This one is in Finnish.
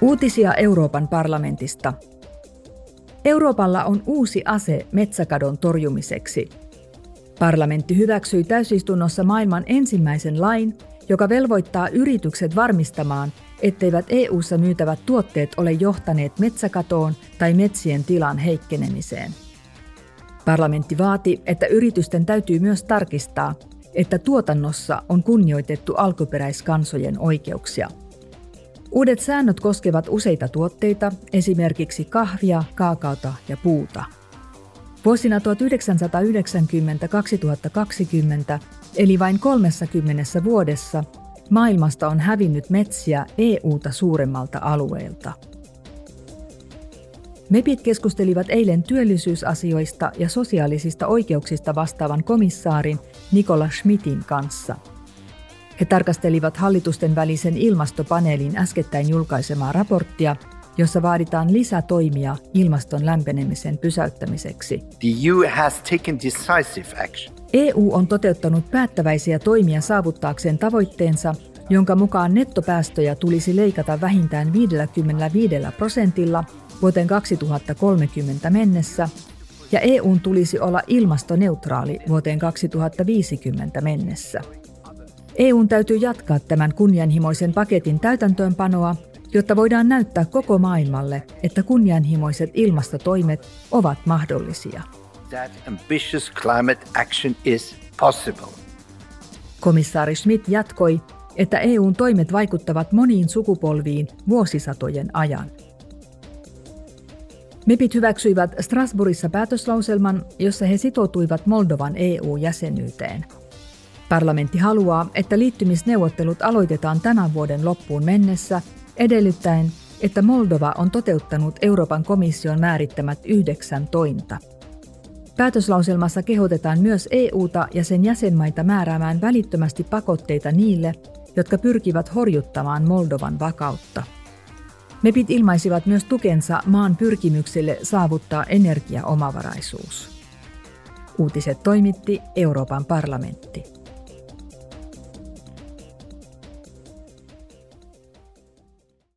Uutisia Euroopan parlamentista. Euroopalla on uusi ase metsäkadon torjumiseksi. Parlamentti hyväksyi täysistunnossa maailman ensimmäisen lain, joka velvoittaa yritykset varmistamaan, etteivät EU-ssa myytävät tuotteet ole johtaneet metsäkatoon tai metsien tilan heikkenemiseen. Parlamentti vaati, että yritysten täytyy myös tarkistaa, että tuotannossa on kunnioitettu alkuperäiskansojen oikeuksia – Uudet säännöt koskevat useita tuotteita, esimerkiksi kahvia, kaakaota ja puuta. Vuosina 1990-2020, eli vain 30 vuodessa, maailmasta on hävinnyt metsiä EU-ta suuremmalta alueelta. MEPit keskustelivat eilen työllisyysasioista ja sosiaalisista oikeuksista vastaavan komissaarin Nikola Schmidtin kanssa – he tarkastelivat hallitusten välisen ilmastopaneelin äskettäin julkaisemaa raporttia, jossa vaaditaan lisätoimia ilmaston lämpenemisen pysäyttämiseksi. The EU has taken decisive action. EU on toteuttanut päättäväisiä toimia saavuttaakseen tavoitteensa, jonka mukaan nettopäästöjä tulisi leikata vähintään 55 prosentilla vuoteen 2030 mennessä, ja EUn tulisi olla ilmastoneutraali vuoteen 2050 mennessä. EUn täytyy jatkaa tämän kunnianhimoisen paketin täytäntöönpanoa, jotta voidaan näyttää koko maailmalle, että kunnianhimoiset ilmastotoimet ovat mahdollisia. That ambitious climate action is possible. Komissaari Schmidt jatkoi, että EUn toimet vaikuttavat moniin sukupolviin vuosisatojen ajan. MEPit hyväksyivät Strasbourgissa päätöslauselman, jossa he sitoutuivat Moldovan EU-jäsenyyteen – Parlamentti haluaa, että liittymisneuvottelut aloitetaan tämän vuoden loppuun mennessä, edellyttäen, että Moldova on toteuttanut Euroopan komission määrittämät yhdeksän tointa. Päätöslauselmassa kehotetaan myös EUta ja sen jäsenmaita määräämään välittömästi pakotteita niille, jotka pyrkivät horjuttamaan Moldovan vakautta. MEPit ilmaisivat myös tukensa maan pyrkimykselle saavuttaa energiaomavaraisuus. Uutiset toimitti Euroopan parlamentti.